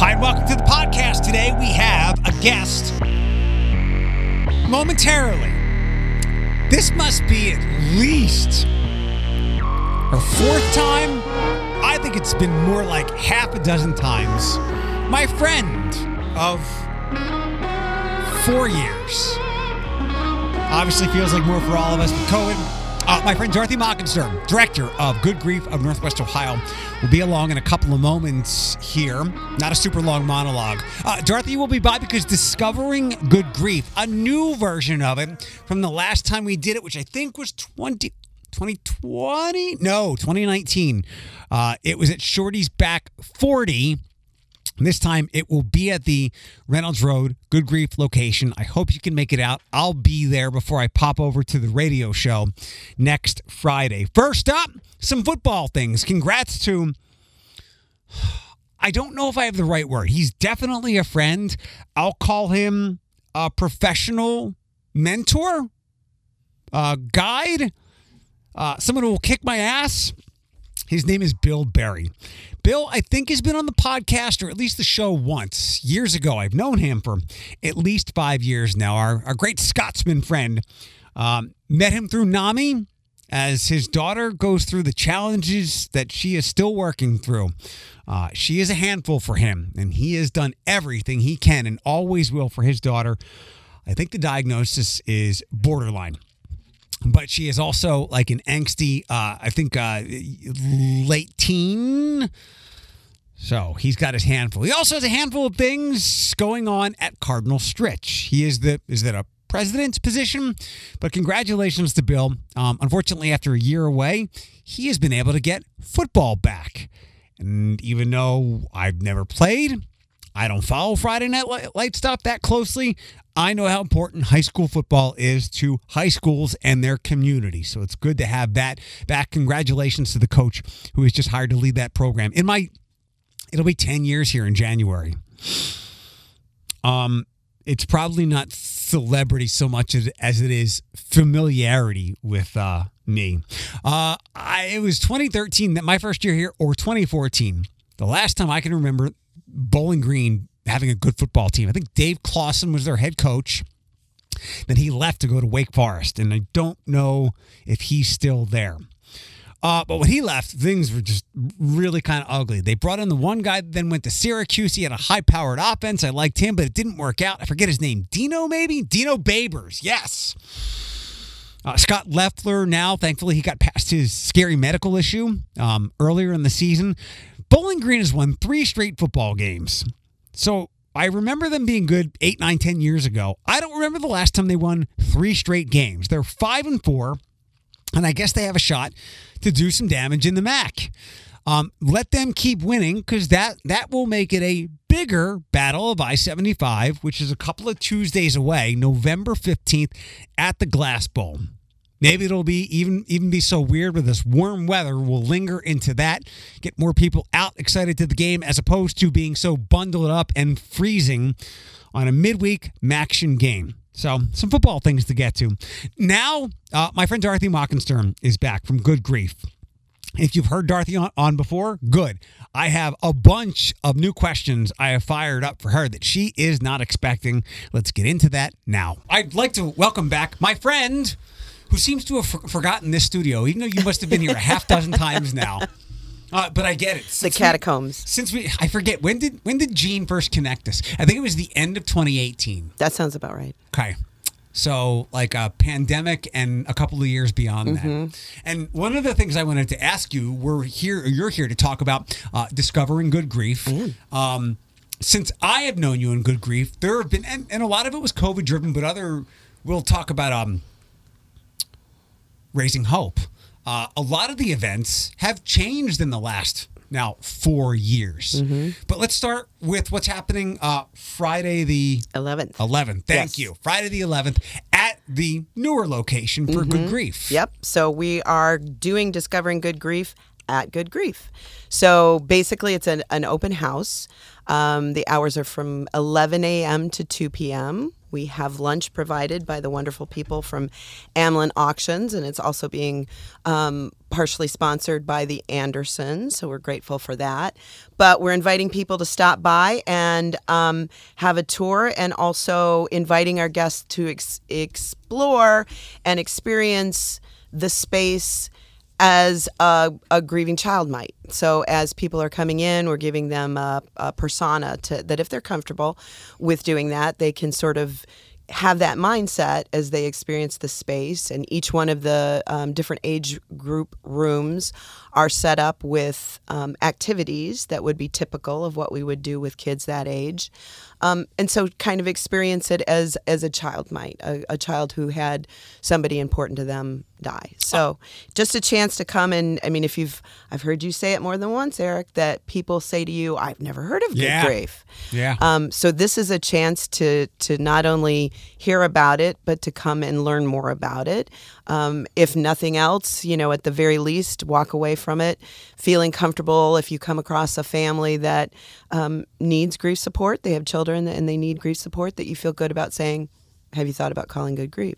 Hi, and welcome to the podcast. Today we have a guest momentarily. This must be at least her fourth time. I think it's been more like half a dozen times. My friend of four years. Obviously feels like more for all of us with COVID. Uh, my friend Dorothy Mockenstern, director of Good Grief of Northwest Ohio, will be along in a couple of moments here. Not a super long monologue. Uh, Dorothy will be by because discovering Good Grief, a new version of it from the last time we did it, which I think was 20. 2020? No, 2019. Uh, it was at Shorty's Back 40 this time it will be at the Reynolds Road Good Grief location. I hope you can make it out. I'll be there before I pop over to the radio show next Friday. First up, some football things. Congrats to. I don't know if I have the right word. He's definitely a friend. I'll call him a professional mentor, a guide, uh, someone who will kick my ass. His name is Bill Berry. Bill, I think, has been on the podcast or at least the show once years ago. I've known him for at least five years now. Our, our great Scotsman friend um, met him through NAMI as his daughter goes through the challenges that she is still working through. Uh, she is a handful for him, and he has done everything he can and always will for his daughter. I think the diagnosis is borderline but she is also like an angsty, uh, I think, uh, late teen. So he's got his handful. He also has a handful of things going on at Cardinal Stritch. He is the is that a president's position? But congratulations to Bill. Um, unfortunately, after a year away, he has been able to get football back. And even though I've never played, I don't follow Friday Night Light stuff that closely. I know how important high school football is to high schools and their community. So it's good to have that back. Congratulations to the coach who was just hired to lead that program. In my, it'll be 10 years here in January. Um, it's probably not celebrity so much as it is familiarity with uh, me. Uh, I, it was 2013 that my first year here, or 2014. The last time I can remember Bowling Green having a good football team. I think Dave Clawson was their head coach. Then he left to go to Wake Forest, and I don't know if he's still there. Uh, but when he left, things were just really kind of ugly. They brought in the one guy then went to Syracuse. He had a high powered offense. I liked him, but it didn't work out. I forget his name. Dino, maybe? Dino Babers. Yes. Uh, Scot Loeffler now, thankfully, he got past his scary medical issue um, earlier in the season. Bowling Green has won three straight football games. So I remember them being good eight, nine, ten years ago. I don't remember the last time they won three straight games. They're five and four, and I guess they have a shot to do some damage in the MAC. Um, let them keep winning because that that will make it a bigger battle of I seventy five, which is a couple of Tuesdays away, November fifteenth at the Glass Bowl. Maybe it'll be even even be so weird with this warm weather We'll linger into that, get more people out excited to the game as opposed to being so bundled up and freezing on a midweek MACtion game. So some football things to get to. Now, uh, my friend Dorothy Mockenstern is back from Good Grief. If you've heard Dorothy on, on, before, good. I have a bunch of new questions I have fired up for her that she is not expecting. Let's get into that now. I'd like to welcome back my friend who seems to have forgotten this studio, even though you must have been here a half dozen times now. Uh, but I get it. Since the catacombs. We, since we, I forget when did when did Gene first connect us? I think it was the end of 2018. That sounds about right. Okay. So, like a pandemic and a couple of years beyond mm-hmm. that. And one of the things I wanted to ask you, we're here, you're here to talk about uh, discovering good grief. Um, since I have known you in good grief, there have been, and, and, a lot of it was COVID driven, but other, we'll talk about um, raising hope. Uh, a lot of the events have changed in the last now four years. Mm-hmm. But let's start with what's happening uh, Friday the 11th. 11th. Thank yes. you. Friday the 11th at the newer location for mm-hmm. Good Grief. Yep. So we are doing Discovering Good Grief at Good Grief. So basically, it's an, an open house. Um, the hours are from 11 a.m. to 2 p.m. We have lunch provided by the wonderful people from Amlin Auctions, and it's also being um, partially sponsored by the Andersons, so we're grateful for that. But we're inviting people to stop by and um, have a tour, and also inviting our guests to ex- explore and experience the space as a, a, grieving child might. So as people are coming in, we're giving them a, a, persona to that if they're comfortable with doing that, they can sort of have that mindset as they experience the space. And each one of the um, different age group rooms are set up with um, activities that would be typical of what we would do with kids that age. Um, and so kind of experience it as as a child might, a, a, child who had somebody important to them die. So just a chance to come and I mean, if you've I've heard you say it more than once, Eric, that people say to you, "I've never heard of yeah. good grief." Yeah. Um, so this is a chance to to not only hear about it, but to come and learn more about it. Um, if nothing else, you know, at the very least, walk away from it feeling comfortable. If you come across a family that um, needs grief support, they have children and they need grief support, that you feel good about saying, Have you thought about calling good grief?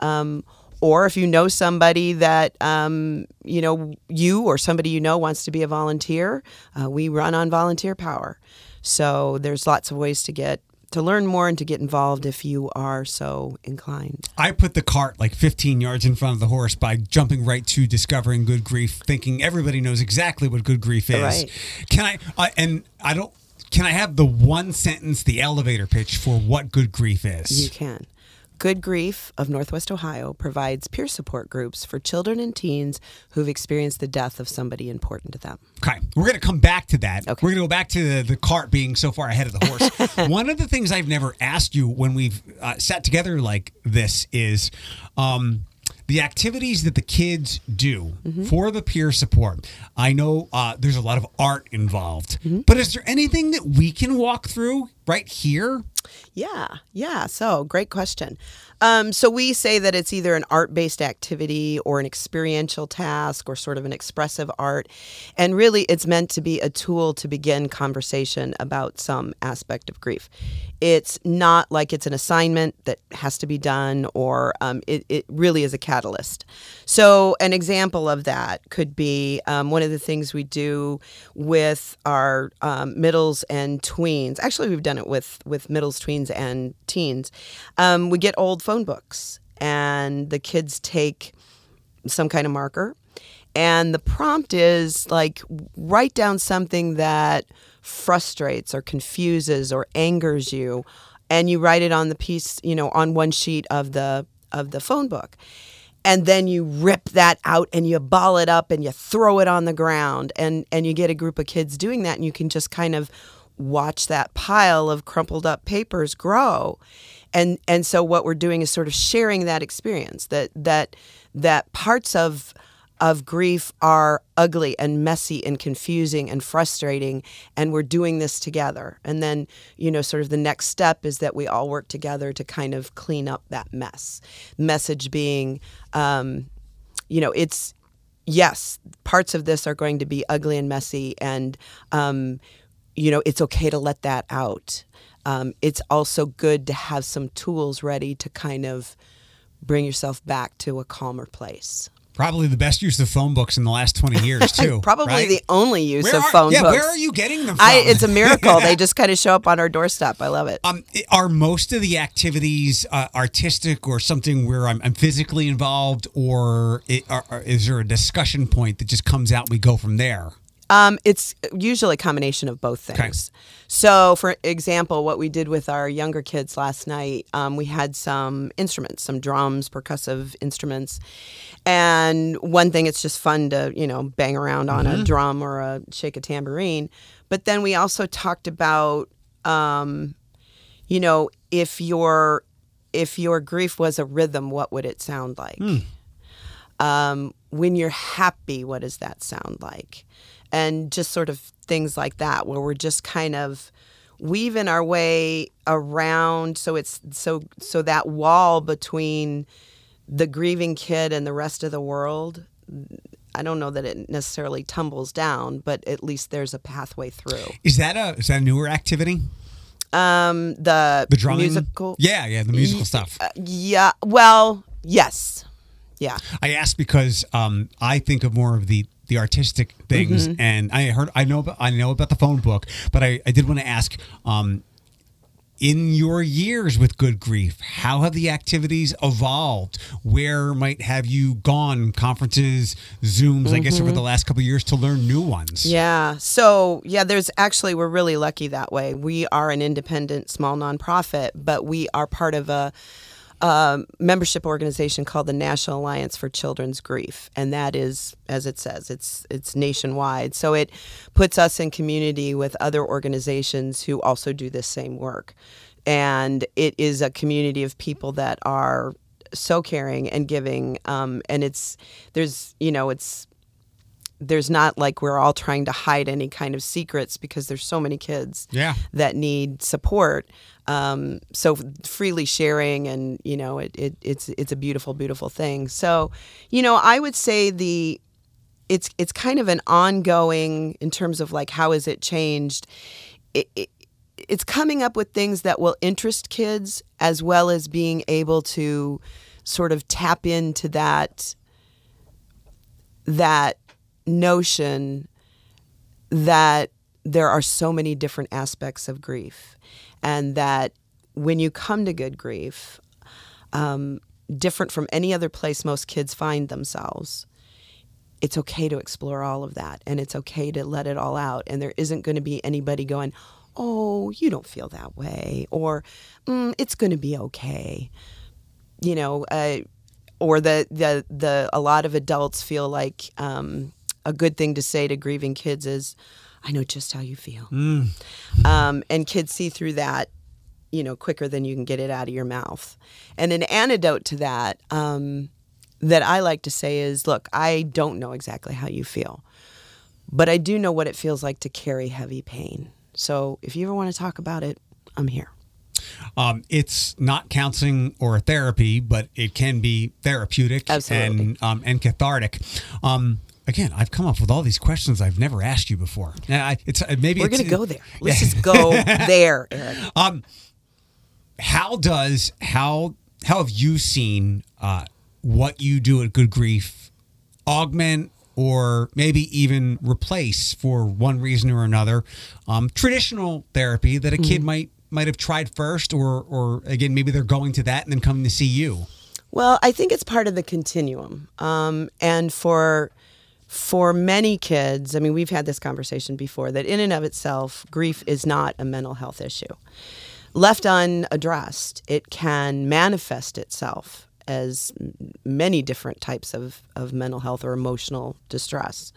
Um, or if you know somebody that um, you know you or somebody you know wants to be a volunteer, uh, we run on volunteer power. So there's lots of ways to get to learn more and to get involved if you are so inclined. I put the cart like 15 yards in front of the horse by jumping right to discovering good grief, thinking everybody knows exactly what good grief is. Right. Can I? Uh, and I don't. Can I have the one sentence, the elevator pitch for what good grief is? You can. Good Grief of Northwest Ohio provides peer support groups for children and teens who've experienced the death of somebody important to them. Okay, we're going to come back to that. Okay. We're going to go back to the, the cart being so far ahead of the horse. One of the things I've never asked you when we've uh, sat together like this is um, the activities that the kids do Mm-hmm. for the peer support. I know uh, there's a lot of art involved, Mm-hmm. but is there anything that we can walk through right here? Yeah, yeah. So, great question. Um, so, we say that it's either an art based activity or an experiential task or sort of an expressive art. And really, it's meant to be a tool to begin conversation about some aspect of grief. It's not like it's an assignment that has to be done, or um, it, it really is a catalyst. So, an example of that could be um, one of the things we do with our um, middles and tweens. Actually, we've done it with, with middles, tweens, and teens. Um, we get old phone books, and the kids take some kind of marker. And the prompt is like, write down something that frustrates or confuses or angers you. And you write it on the piece, you know, on one sheet of the of the phone book and then you rip that out and you ball it up and you throw it on the ground and and you get a group of kids doing that and you can just kind of watch that pile of crumpled up papers grow. And and so what we're doing is sort of sharing that experience that that that parts of of grief are ugly and messy and confusing and frustrating and we're doing this together. And then you know sort of the next step is that we all work together to kind of clean up that mess. Message being um, you know it's yes parts of this are going to be ugly and messy and um, you know it's okay to let that out um, it's also good to have some tools ready to kind of bring yourself back to a calmer place Probably the best use of phone books in the last 20 years, too. Probably right? the only use Where of are- phone yeah, books. where are you getting them from? I, it's a miracle. they just kind of show up on our doorstep. I love it. Um, are most of the activities uh, artistic or something where I'm, I'm physically involved, or, it, or, or is there a discussion point that just comes out and we go from there? Um, it's usually a combination of both things. So, for example, what we did with our younger kids last night, um, we had some instruments, some drums, percussive instruments, and one thing it's just fun to you know bang around on a drum or a shake a tambourine, but then we also talked about, um, you know, if your if your grief was a rhythm, what would it sound like? um, when you're happy, what does that sound like? And just sort of things like that, where we're just kind of weaving our way around. So it's so so that wall between the grieving kid and the rest of the world. I don't know that it necessarily tumbles down, but at least there's a pathway through. Is that a is that a newer activity? Um, the The drumming, musical. Yeah, yeah, the musical Ye- stuff. uh, yeah. Well, yes. Yeah. I asked because um, I think of more of the the artistic things, Mm-hmm. and I heard I know about, I know about the phone book, but I, I did want to ask. Um, in your years with Good Grief, how have the activities evolved? Where might have you gone? Conferences, Zooms, I guess, over the last couple of years to learn new ones. Mm-hmm. Yeah. So, yeah, there's actually, we're really lucky that way. We are an independent small nonprofit, but we are part of a, um membership organization called the National Alliance for Children's Grief, and that is, as it says, it's it's nationwide. So it puts us in community with other organizations who also do this same work, and it is a community of people that are so caring and giving, um, and it's there's you know it's there's not like we're all trying to hide any kind of secrets because there's so many kids Yeah. that need support. Um, so freely sharing and you know it, it it's it's a beautiful beautiful thing. So you know I would say the it's it's kind of an ongoing in terms of like how has it changed. It, it, it's coming up with things that will interest kids as well as being able to sort of tap into that that notion that there are so many different aspects of grief and that when you come to good grief um, different from any other place most kids find themselves it's okay to explore all of that and it's okay to let it all out and there isn't going to be anybody going oh you don't feel that way or mm, it's going to be okay you know uh, or the, the the a lot of adults feel like um, a good thing to say to grieving kids is i know just how you feel. Um, and kids see through that you know quicker than you can get it out of your mouth. And an antidote to that um, that i like to say is look i don't know exactly how you feel but i do know what it feels like to carry heavy pain. So if you ever want to talk about it i'm here. Um, it's not counseling or therapy, but it can be therapeutic Absolutely. and um, and cathartic. Um, again, I've come up with all these questions I've never asked you before. Now, I, it's uh, maybe we're going to go there let's just go there Eric. Um, how does how how have you seen uh, what you do at Good Grief augment or maybe even replace for one reason or another um, traditional therapy that a kid might might have tried first or or again maybe they're going to that and then coming to see you Well, I think it's part of the continuum. Um, and for for many kids, I mean, we've had this conversation before that in and of itself, grief is not a mental health issue. Left unaddressed, it can manifest itself as many different types of, of mental health or emotional distress.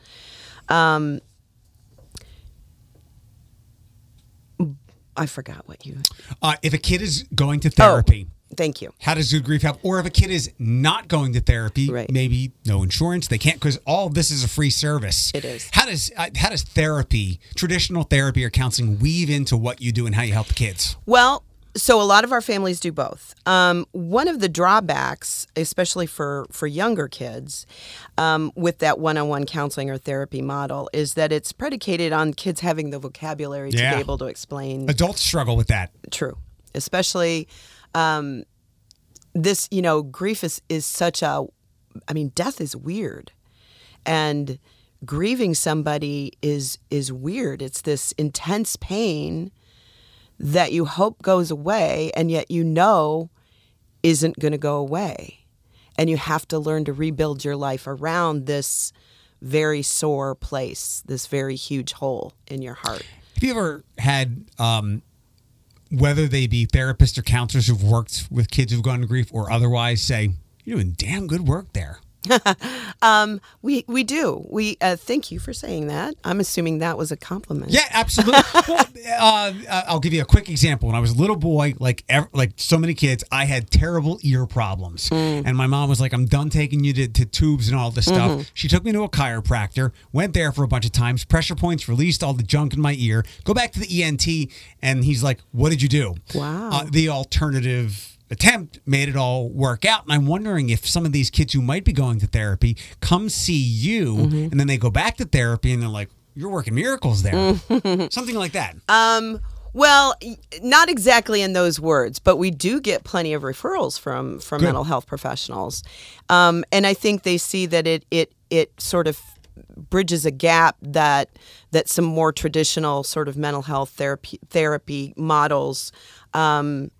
Um, I forgot what you. uh, if a kid is going to therapy Oh, thank you. How does Good Grief help? Or if a kid is not going to therapy, Right. maybe no insurance, they can't because all this is a free service. It is. How does uh, how does therapy, traditional therapy or counseling, weave into what you do and how you help the kids? Well, so a lot of our families do both. Um, one of the drawbacks, especially for for younger kids, um, with that one-on-one counseling or therapy model, is that it's predicated on kids having the vocabulary to be able to explain Adults struggle with that. true especially um, this you know grief is is such a i mean death is weird. And grieving somebody is is weird. It's this intense pain that you hope goes away and yet you know isn't going to go away. And you have to learn to rebuild your life around this very sore place this very huge hole in your heart. Have you ever had, um, whether they be therapists or counselors who've worked with kids who've gone to grief or otherwise, say, you're doing damn good work there? We we do. We uh, thank you for saying that. I'm assuming that was a compliment. Yeah, absolutely. well, uh, uh, I'll give you a quick example. When I was a little boy, like ev- like so many kids, I had terrible ear problems, and my mom was like, "I'm done taking you to, to tubes and all this stuff." She took me to a chiropractor. Went there for a bunch of times. Pressure points released all the junk in my ear. Go back to the ENT, and he's like, "What did you do?" Wow. Uh, the alternative attempt made it all work out. And I'm wondering if some of these kids who might be going to therapy come see you Mm-hmm. and then they go back to therapy and they're like, you're working miracles there. Something like that. Um. Well, not exactly in those words, but we do get plenty of referrals from from Good. mental health professionals, um, and I think they see that it it it sort of bridges a gap that that some more traditional sort of mental health therapy therapy models um,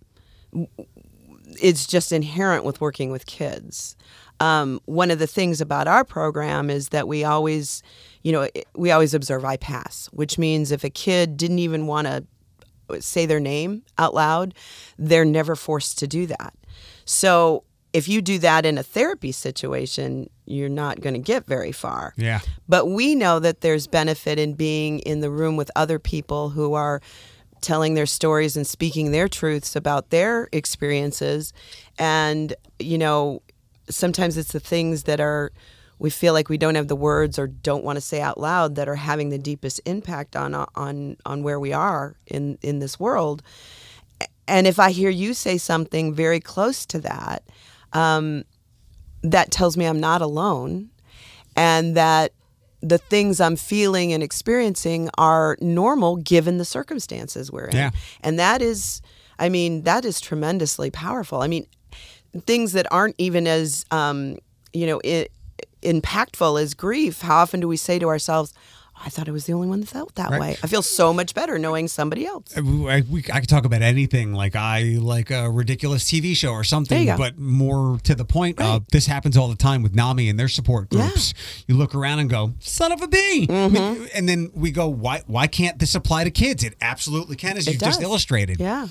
it's just inherent with working with kids. Um, one of the things about our program is that we always, you know, we always observe I pass, which means if a kid didn't even want to say their name out loud, they're never forced to do that. So if you do that in a therapy situation, you're not going to get very far. Yeah. But we know that there's benefit in being in the room with other people who are telling their stories and speaking their truths about their experiences. And, you know, sometimes it's the things that are we feel like we don't have the words or don't want to say out loud that are having the deepest impact on on on where we are in in this world. And if I hear you say something very close to that, um, that tells me I'm not alone, and that the things I'm feeling and experiencing are normal given the circumstances we're in. Yeah. And that is, I mean, that is tremendously powerful. I mean, things that aren't even as, um, you know, i impactful as grief. How often do we say to ourselves, "Oh, I thought I was the only one that felt that Right. way. I feel so much better knowing somebody else. I, I- we, I could talk about anything. Like I like a ridiculous TV show or something, There you go. but more to the point. Uh, this happens all the time with NAMI and their support Yeah. groups. You look around and go, "Son of a bee," Mm-hmm. mean, and then we go, "Why? Why can't this apply to kids?" It absolutely can, as you just illustrated. Yeah.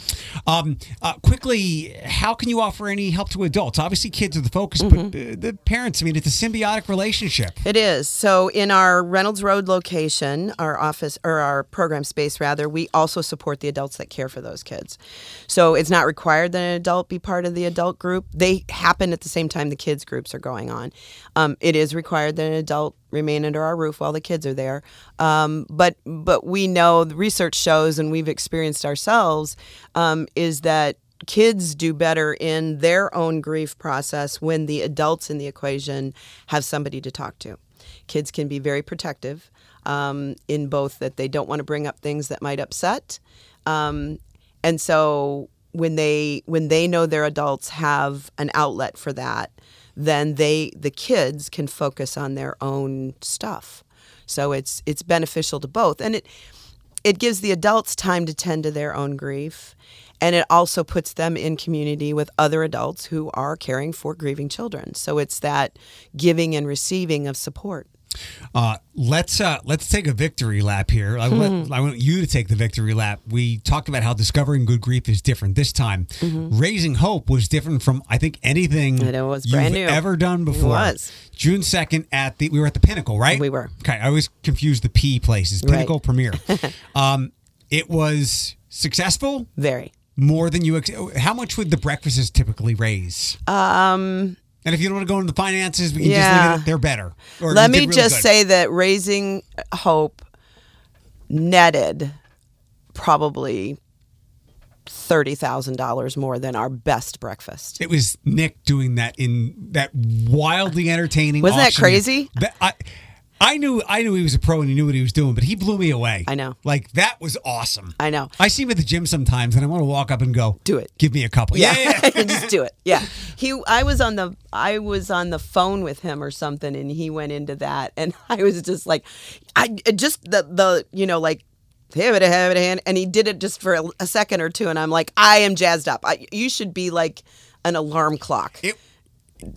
Um, uh, quickly, how can you offer any help to adults? Obviously, kids are the focus, Mm-hmm. but uh, the parents. I mean, it's a symbiotic relationship. It is. So in our Reynolds Road location, our office or our program space rather, we also support the adults that care for those kids. So it's not required that an adult be part of the adult group. They happen at the same time the kids groups are going on. Um, it is required that an adult remain under our roof while the kids are there. Um, but but we know the research shows and we've experienced ourselves um, is that kids do better in their own grief process when the adults in the equation have somebody to talk to. Kids can be very protective um, in both that they don't want to bring up things that might upset, um, and so when they when they know their adults have an outlet for that, then they the kids can focus on their own stuff. So it's it's beneficial to both, and it it gives the adults time to tend to their own grief. And it also puts them in community with other adults who are caring for grieving children. So it's that giving and receiving of support Uh, let's uh, let's take a victory lap here. I want, I want you to take the victory lap. We talked about how discovering good grief is different this time. Raising hope was different from I think anything Mm-hmm. I know, it was you've new. ever done before. was. June second at the we were at the Pinnacle, right? We were. Okay, I always confuse the P places. Right. Pinnacle Premier. um, it was successful very more than you. Ex- how much would the breakfasts typically raise? um, And if you don't want to go into the finances, we can Yeah. just leave it. They're better. Or let me really just good. say that raising hope netted probably $30,000 more than our best breakfast. It was Nick doing that in that wildly entertaining. Wasn't that crazy? That- I, I knew I knew he was a pro and he knew what he was doing, but he blew me away. I know. Like that was awesome. I know. I see him at the gym sometimes, and I want to walk up and go, Do it. Give me a couple." Yeah, yeah. yeah. just do it. Yeah. He I was on the I was on the phone with him or something and he went into that and I was just like I just the the you know like have it have it hand and he did it just for a, a second or two and I'm like I am jazzed up. I, you should be like an alarm clock It,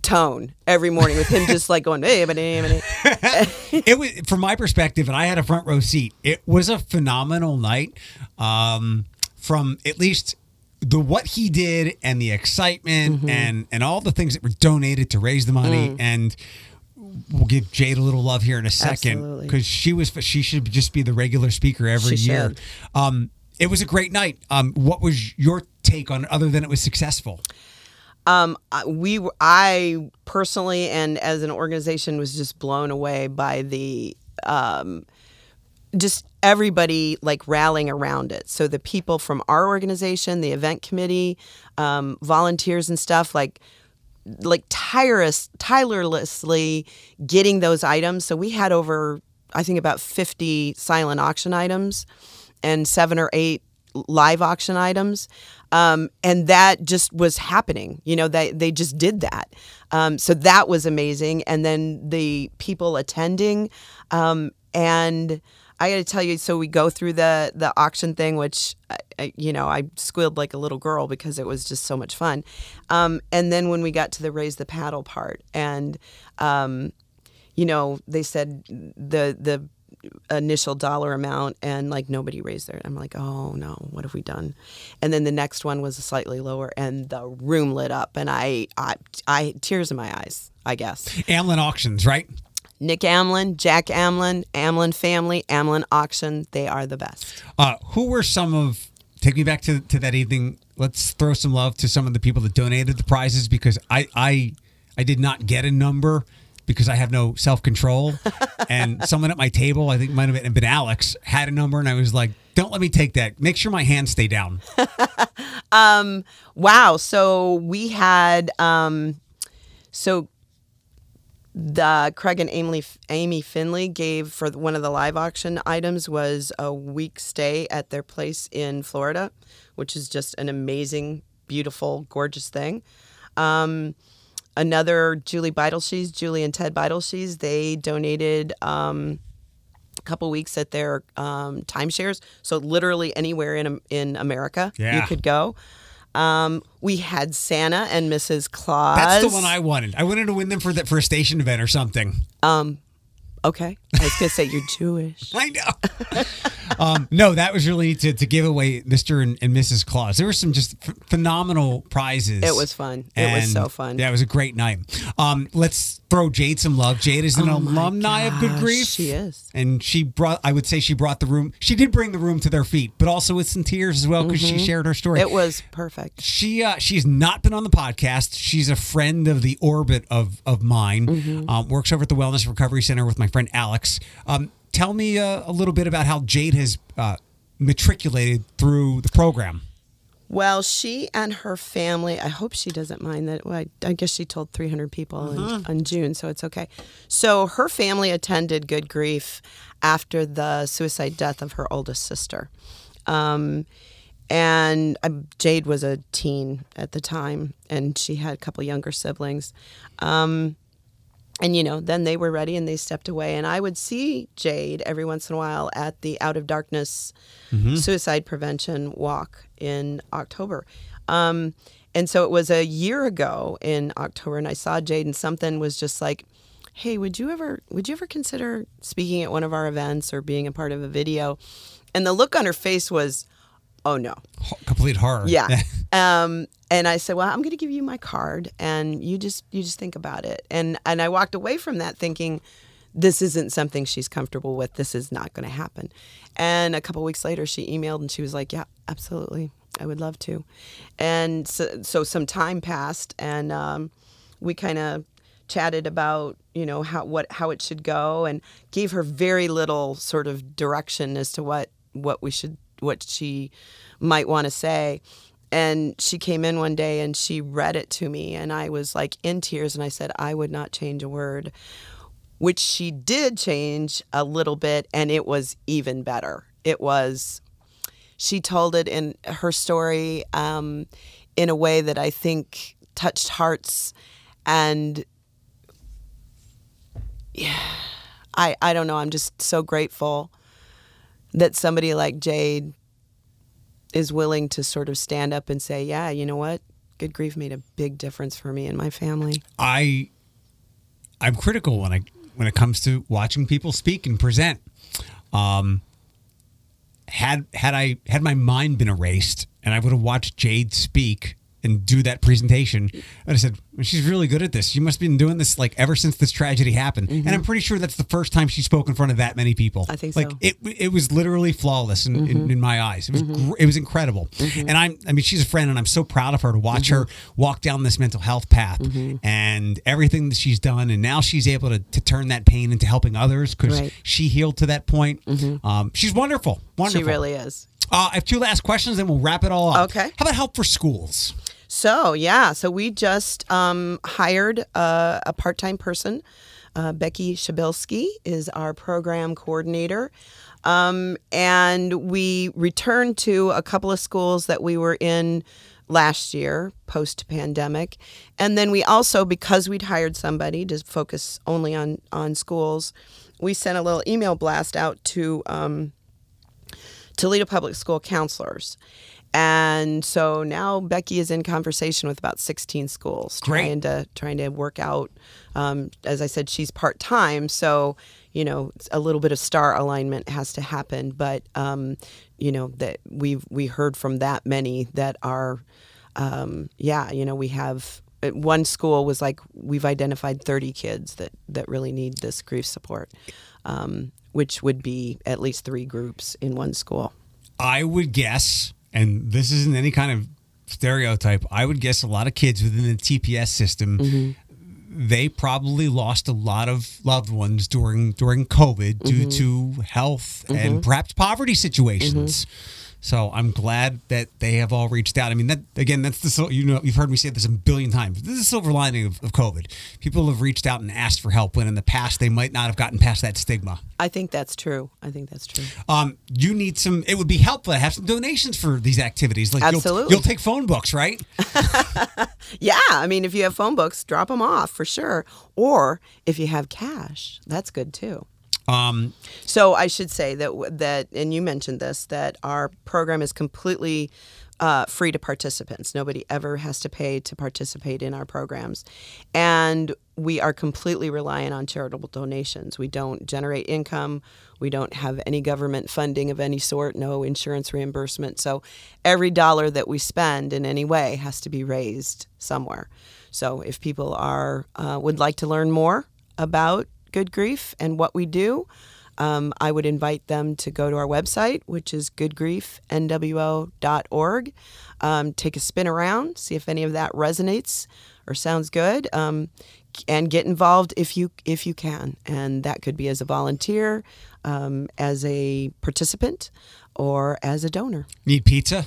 tone every morning with him just like going hey but it was from my perspective, and I had a front row seat. It was a phenomenal night. Um, from at least the what he did and the excitement Mm-hmm. and and all the things that were donated to raise the money Mm. and. We'll give Jade a little love here in a second because she was she should just be the regular speaker every She year. Um, it was a great night. Um, what was your take on other than it was successful? Um, we, I personally, and as an organization, was just blown away by the, um, just everybody like rallying around it. So the people from our organization, the event committee, um, volunteers and stuff, like, like tireless, tirelessly getting those items. So we had over, I think, about fifty silent auction items, and seven or eight live auction items. Um, and that just was happening. You know, they, they just did that. Um, so that was amazing. And then the people attending. Um, and I got to tell you, so we go through the the auction thing, which I, I, you know I squealed like a little girl because it was just so much fun. Um, and then when we got to the raise the paddle part, and um, you know they said the the initial dollar amount and like nobody raised their i'm like oh no what have we done and then the next one was slightly lower and the room lit up and i i, I tears in my eyes i guess Amlin Auctions, right? nick amlin jack amlin amlin family amlin auction they are the best Uh, who were some of? Take me back to to that evening. Let's throw some love to some of the people that donated the prizes because I I I did not get a number because I have no self control. and someone at my table, I think it might have been, been Alex, had a number, and I was like, "Don't let me take that. Make sure my hands stay down." um. Wow. So we had um so the Craig and Amy Amy Finley gave for one of the live auction items was a week stay at their place in Florida, which is just an amazing, beautiful, gorgeous thing. Um, another Julie Beidelshees, Julie and Ted Beidelshees, they donated um, a couple weeks at their um, timeshares. So literally anywhere in in America you could go. Um, we had Santa and Mrs. Claus. That's the one I wanted. I wanted to win them for that for a station event or something. Okay, I was gonna say you're Jewish. I know. um, no, that was really to, to give away Mr. and, and Mrs. Claus. There were some just ph phenomenal prizes. It was fun. It was so fun. Yeah, it was a great night. Um, let's throw Jade some love. Jade is an Oh my alumni of Good Grief. she is. And she brought, I would say she brought the room, she did bring the room to their feet, but also with some tears as well because she shared her story. Mm-hmm. It was perfect. She uh, she's not been on the podcast. She's a friend of the orbit of of mine. Mm-hmm. Um, works over at the Wellness Recovery Center with my friend Alex. Um, tell me uh, a little bit about how Jade has uh, matriculated through the program. Well, she and her family, I hope she doesn't mind that. Well, I, I guess she told 300 people in, in June, so it's okay. So her family attended Good Grief after the suicide death of her oldest sister. Um, and um, Jade was a teen at the time, and she had a couple younger siblings. Um, and you know, then they were ready and they stepped away. And I would see Jade every once in a while at the Out of Darkness suicide prevention walk in October. Um, and so it was a year ago in October, and I saw Jade, and something was just like, "Hey, would you ever would you ever consider speaking at one of our events or being a part of a video?" And the look on her face was, "Oh no." Complete horror. Yeah. um, and I said, "Well, I'm going to give you my card, and you just you just think about it." And and I walked away from that thinking, "This isn't something she's comfortable with. This is not going to happen." And a couple weeks later, she emailed and she was like, "Yeah, absolutely, I would love to." And so, so some time passed, and um, we kind of chatted about you know how what how it should go, and gave her very little sort of direction as to what what we should what she might want to say. And she came in one day and she read it to me, and I was like in tears. And I said, I would not change a word, which she did change a little bit, and it was even better. It was, she told it in her story um, in a way that I think touched hearts. And yeah, I, I don't know. I'm just so grateful that somebody like Jade is willing to sort of stand up and say, "Yeah, you know what? Good grief made a big difference for me and my family." I I'm critical when I when it comes to watching people speak and present. Um, had had I had my mind been erased and I would have watched Jade speak and do that presentation, And I'd said she's really good at this. She must have been doing this like ever since this tragedy happened. And I'm pretty sure that's the first time she spoke in front of that many people. Mm-hmm. I think like so. it it was literally flawless in, in, in my eyes. It was gr- it was incredible. And I'm I mean she's a friend and I'm so proud of her to watch her walk down this mental health path and everything that she's done and now she's able to, to turn that pain into helping others because Right. she healed to that point. Um, she's wonderful. Wonderful. She really is. Uh, I have two last questions, then we'll wrap it all up. Okay. How about help for schools? So yeah, so we just um, hired a, a part-time person. Uh, Becky Shabilsky is our program coordinator. Um, and we returned to a couple of schools that we were in last year post pandemic and then we also because we'd hired somebody to focus only on on schools we sent a little email blast out to um, toledo public school counselors and so now becky is in conversation with about 16 schools Great. trying to trying to work out um, as i said she's part-time so you know a little bit of star alignment has to happen but um, you know that we've we heard from that many that are um, yeah you know we have one school was like we've identified 30 kids that that really need this grief support um, which would be at least three groups in one school I would guess, and this isn't any kind of stereotype, I would guess a lot of kids within the TPS system. Mm-hmm. They probably lost a lot of loved ones during during COVID due Mm-hmm. to health and perhaps poverty situations. So I'm glad that they have all reached out. I mean, that again, that's the you know you've heard me say this a billion times. This is the silver lining of, of COVID. People have reached out and asked for help when in the past they might not have gotten past that stigma. i think that's true i think that's true Um, you need some. It would be helpful to have some donations for these activities. Like you'll- Absolutely. you'll, take phone books, right? Yeah, I mean, if you have phone books, drop them off for sure. Or if you have cash, that's good too. Um, So I should say that that, and you mentioned this, that our program is completely uh, free to participants. Nobody ever has to pay to participate in our programs, and we are completely reliant on charitable donations. We don't generate income. We don't have any government funding of any sort. No insurance reimbursement. So every dollar that we spend in any way has to be raised somewhere. So if people are uh, would like to learn more about Good Grief and what we do, um, I would invite them to go to our website, which is goodgriefnwo.org. Um, take a spin around, see if any of that resonates or sounds good, um, and get involved if you if you can. And that could be as a volunteer, um, as a participant, or as a donor. need pizza?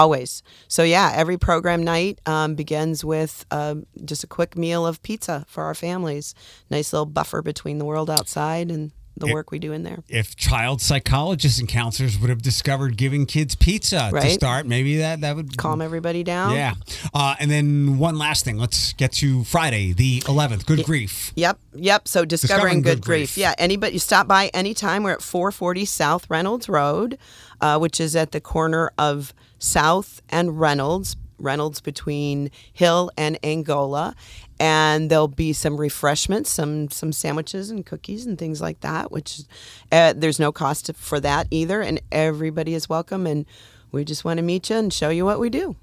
Always. So yeah, every program night um, begins with um, just a quick meal of pizza for our families. Nice little buffer between the world outside and the It- work we do in there. If child psychologists and counselors would have discovered giving kids pizza to start, maybe that that would Calm everybody down. Yeah. Uh, and then one last thing. Let's get to Friday, the 11th. Good grief. Yep, yep. So discovering, Discovering good, Good grief. Grief. Yeah, anybody you stop by anytime. We're at 440 South Reynolds Road, uh, which is at the corner of South and Reynolds. Reynolds between Hill and Angola, and there'll be some refreshments, some some sandwiches and cookies and things like that. Which uh, there's no cost for that either, and everybody is welcome. And we just want to meet you and show you what we do.